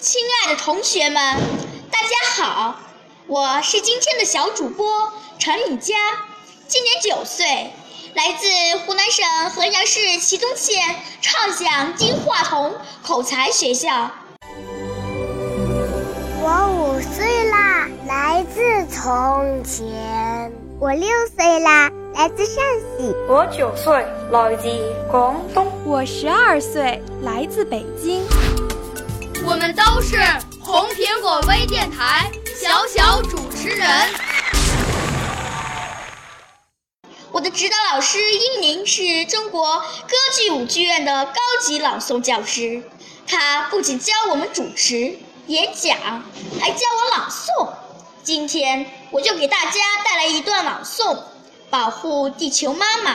亲爱的同学们，大家好，我是今天的小主播陈雨佳，今年九岁，来自湖南省衡阳市祁东县畅想金话筒口才学校。我五岁啦，来自从前。我六岁啦，来自陕西。我九岁，来自广东。我十二岁，来自北京。我们都是红苹果微电台小小主持人。我的指导老师英宁是中国歌剧舞剧院的高级朗诵教师，他不仅教我们主持、演讲，还教我朗诵。今天我就给大家带来一段朗诵，《保护地球妈妈》。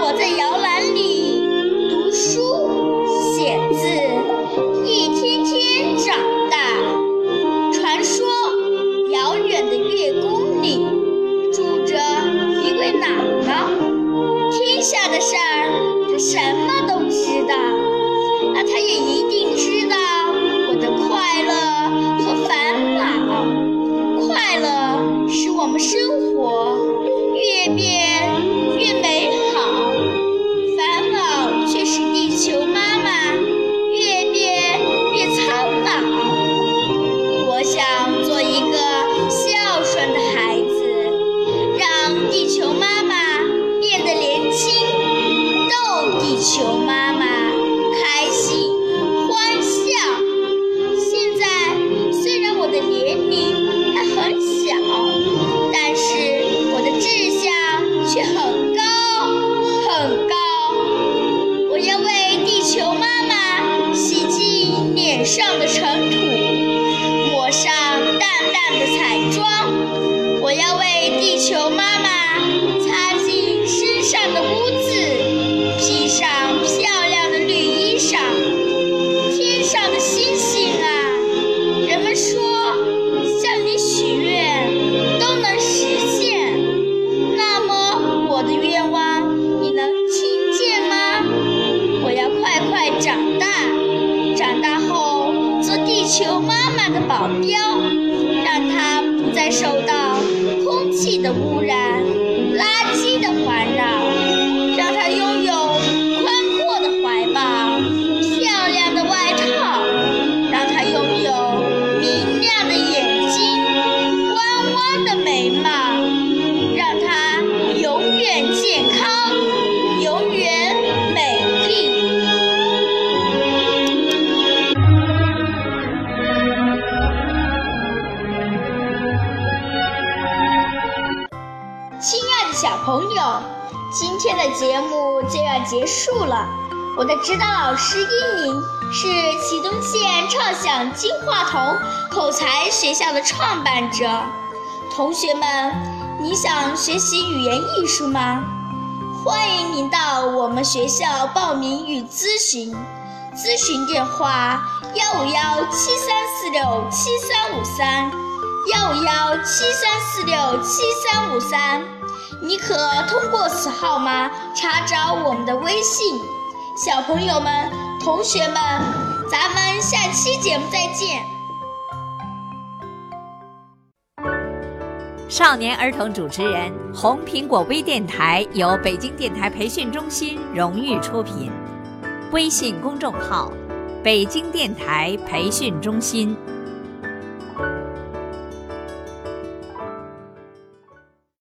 我在摇篮里读书。上的城求妈妈的保镖，让它不再受到空气的污染、小朋友，今天的节目就要结束了。我的指导老师英宁是祁东县畅想金话筒口才学校的创办者。同学们，你想学习语言艺术吗？欢迎您到我们。们学校报名与咨询，咨询电话幺五幺七三四六七三五三，幺五幺七三四六七三五三。你可通过此号码查找我们的微信。小朋友们、同学们，咱们下期节目再见。少年儿童主持人，红苹果微电台由北京电台培训中心荣誉出品，微信公众号：北京电台培训中心。